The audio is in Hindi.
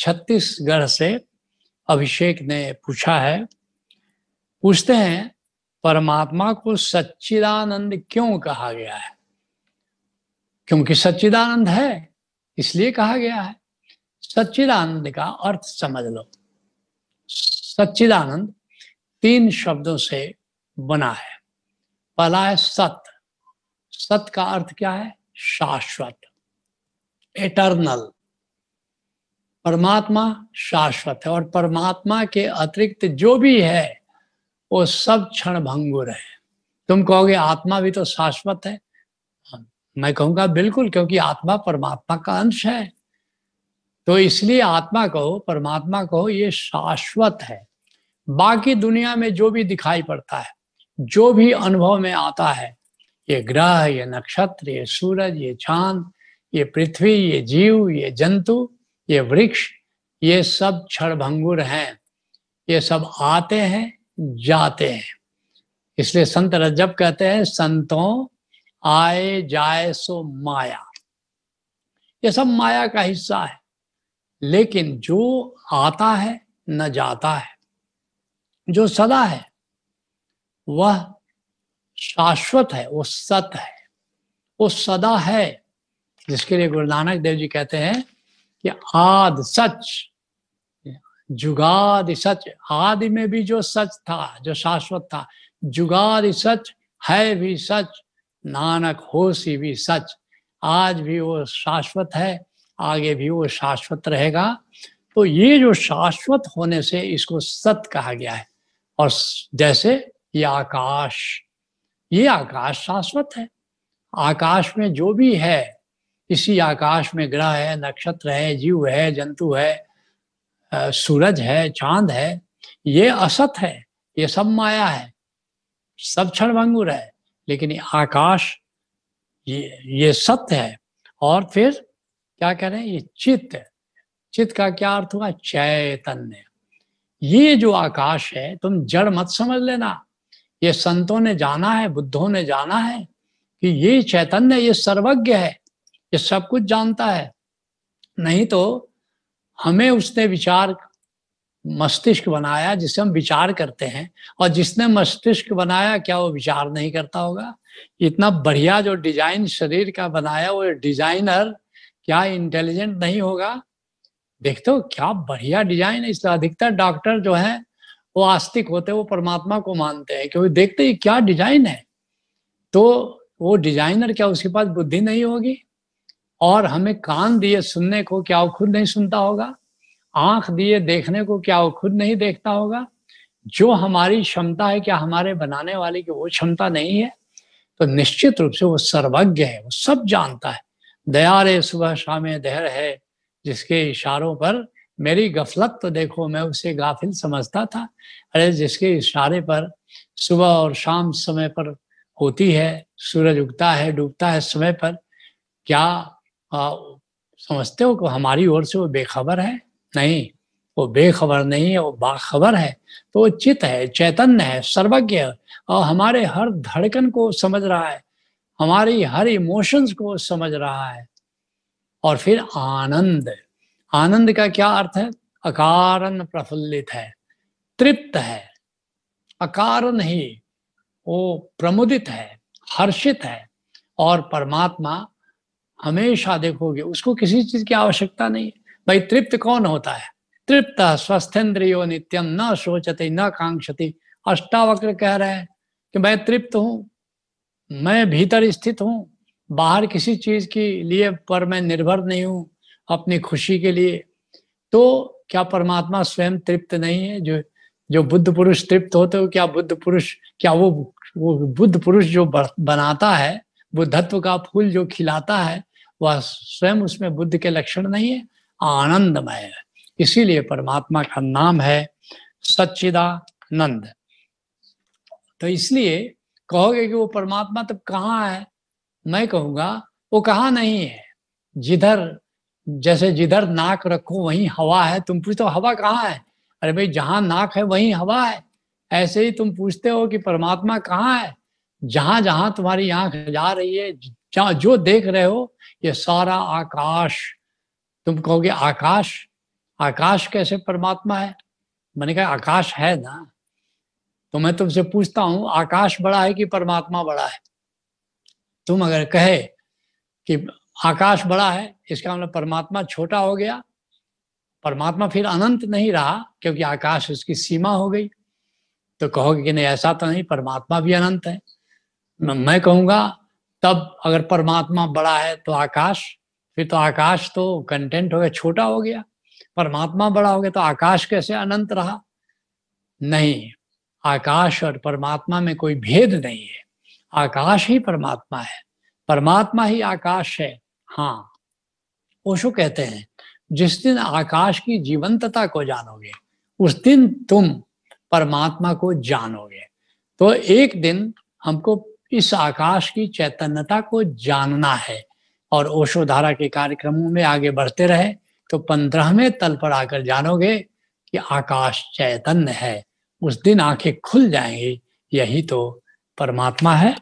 छत्तीसगढ़ से अभिषेक ने पूछा है, पूछते हैं, परमात्मा को सच्चिदानंद क्यों कहा गया है? क्योंकि सच्चिदानंद है, इसलिए कहा गया है। सच्चिदानंद का अर्थ समझ लो। सच्चिदानंद तीन शब्दों से बना है। पहला है सत। सत का अर्थ क्या है? शाश्वत। एटर्नल। परमात्मा शाश्वत है और परमात्मा के अतिरिक्त जो भी है, वो सब क्षण भंगुर है। तुम कहोगे, आत्मा भी तो शाश्वत है। मैं कहूँगा, बिल्कुल, क्योंकि आत्मा परमात्मा का अंश है। तो इसलिए आत्मा कहो, परमात्मा कहो, ये शाश्वत है। बाकी दुनिया में जो भी दिखाई पड़ता है, जो भी अनुभव में आता है, ये ग्रह, ये नक्षत्र, ये सूरज, ये चाँद, ये पृथ्वी, ये जीव, ये जंतु ये वृक्ष, ये सब क्षण भंगुर हैं। ये सब आते हैं, जाते हैं। इसलिए संत रजब कहते हैं, संतों, आए जाए सो माया। ये सब माया का हिस्सा है। लेकिन जो आता है, न जाता है। जो सदा है, वह शाश्वत है, वो सत है। वो सदा है, जिसके लिए गुरु नानक देव जी कहते हैं कि आद सच, जुगाद सच, आदि में भी जो सच था, जो शाश्वत था, जुगाद सच है भी सच, नानक होशी भी सच। आज भी वो शाश्वत है, आगे भी वो शाश्वत रहेगा। तो ये जो शाश्वत होने से इसको सत कहा गया है। और जैसे ये आकाश ये आकाश शाश्वत है। आकाश में जो भी है इसी आकाश में ग्रह है, नक्षत्र है, जीव है, जंतु है सूरज है, चाँद है, ये असत है, ये सब माया है, सब क्षण भंगुर है, लेकिन आकाश, ये ये सत्य है। और फिर क्या कह रहे हैं? ये चित्त चित्त का क्या अर्थ हुआ? चैतन्य। ये जो आकाश है, तुम जड़ मत समझ लेना। ये संतों ने जाना है, बुद्धों ने जाना है कि ये चैतन्य, ये सर्वज्ञ है। ये सब कुछ जानता है। नहीं तो हमें उसने विचार, मस्तिष्क बनाया जिसे हम विचार करते हैं और जिसने मस्तिष्क बनाया क्या वो विचार नहीं करता होगा? इतना बढ़िया जो डिज़ाइन शरीर का बनाया वो डिज़ाइनर क्या इंटेलिजेंट नहीं होगा? देखते हो क्या बढ़िया डिज़ाइन है। इसलिए अधिकतर डॉक्टर जो है वो आस्तिक होते वो परमात्मा को मानते हैं। क्योंकि देखते ही क्या डिज़ाइन है। तो वो डिज़ाइनर क्या उसके पास बुद्धि नहीं होगी? और हमें कान दिए सुनने को क्या वो खुद नहीं सुनता होगा? आँख दिए देखने को क्या वो खुद नहीं देखता होगा? जो हमारी क्षमता है, क्या हमारे बनाने वाले की वो क्षमता नहीं है? तो निश्चित रूप से वो सर्वज्ञ है, वो सब जानता है। दया रे सुबह शाम दहर है, जिसके इशारों पर मेरी गफलत तो देखो, मैं उसे गाफिल समझता था। अरे, जिसके इशारे पर सुबह और शाम समय पर होती है, सूरज उगता है, डूबता है समय पर, क्या आ, समझते हो कि हमारी ओर से वो बेखबर है? नहीं वो बेखबर नहीं है वो बाखबर है। तो वो चित है चैतन्य है सर्वज्ञ और हमारे हर धड़कन को समझ रहा है। हमारी हर इमोशंस को समझ रहा है। और फिर आनंद। आनंद का क्या अर्थ है? अकारण प्रफुल्लित है तृप्त है। अकारण ही वो प्रमुदित है हर्षित है और परमात्मा हमेशा देखोगे, उसको किसी चीज़ की आवश्यकता नहीं है। भाई, तृप्त कौन होता है? तृप्त स्वस्थेन्द्रियो नित्यम न सोचते न कांक्षति। अष्टावक्र कह रहे हैं कि मैं तृप्त हूँ, मैं भीतर स्थित हूँ, बाहर किसी चीज़ के लिए पर मैं निर्भर नहीं हूँ अपनी खुशी के लिए। तो क्या परमात्मा स्वयं तृप्त नहीं है? जो जो बुद्ध पुरुष तृप्त होते हो, क्या बुद्ध पुरुष, क्या वो वो बुद्ध पुरुष जो बनाता है, बुद्धत्व का फूल जो खिलाता है वह स्वयं उसमें बुद्ध के लक्षण नहीं है, आनंदमय है। इसीलिए परमात्मा का नाम है सच्चिदानंद। तो इसलिए कहोगे कि वो परमात्मा तब कहाँ है? मैं कहूँगा, वो कहा नहीं है? जिधर, जैसे जिधर नाक रखो, वहीं हवा है। तुम पूछते हो, हवा कहाँ है? अरे भाई, जहाँ नाक है, वहीं हवा है। ऐसे ही तुम पूछते हो कि परमात्मा कहाँ है? जहाँ जहाँ तुम्हारी आँख जा रही है जहाँ जो देख रहे हो, ये सारा आकाश। तुम कहोगे, आकाश? आकाश कैसे परमात्मा है? मैंने कहा, आकाश है ना? तो मैं तुमसे पूछता हूँ, आकाश बड़ा है कि परमात्मा बड़ा है? तुम अगर कहे कि आकाश बड़ा है, इसका मतलब परमात्मा छोटा हो गया। परमात्मा फिर अनंत नहीं रहा, क्योंकि आकाश उसकी सीमा हो गई। तो कहोगे कि नहीं, ऐसा तो नहीं, परमात्मा भी अनंत है। मैं कहूँगा तब अगर परमात्मा बड़ा है तो आकाश, फिर तो आकाश तो कंटेंट हो गया, छोटा हो गया। परमात्मा बड़ा हो गया तो आकाश कैसे अनंत रहा? नहीं, आकाश और परमात्मा में कोई भेद नहीं है। आकाश ही परमात्मा है। परमात्मा ही आकाश है। हाँ ओशो कहते हैं, जिस दिन आकाश की जीवंतता को जानोगे, उस दिन तुम परमात्मा को जानोगे। तो एक दिन हमको इस आकाश की चैतन्यता को जानना है और ओशो धारा के कार्यक्रमों में आगे बढ़ते रहे तो पंद्रहवें तल पर आकर जानोगे कि आकाश चैतन्य है। उस दिन आँखें खुल जाएँगी, यही तो परमात्मा है।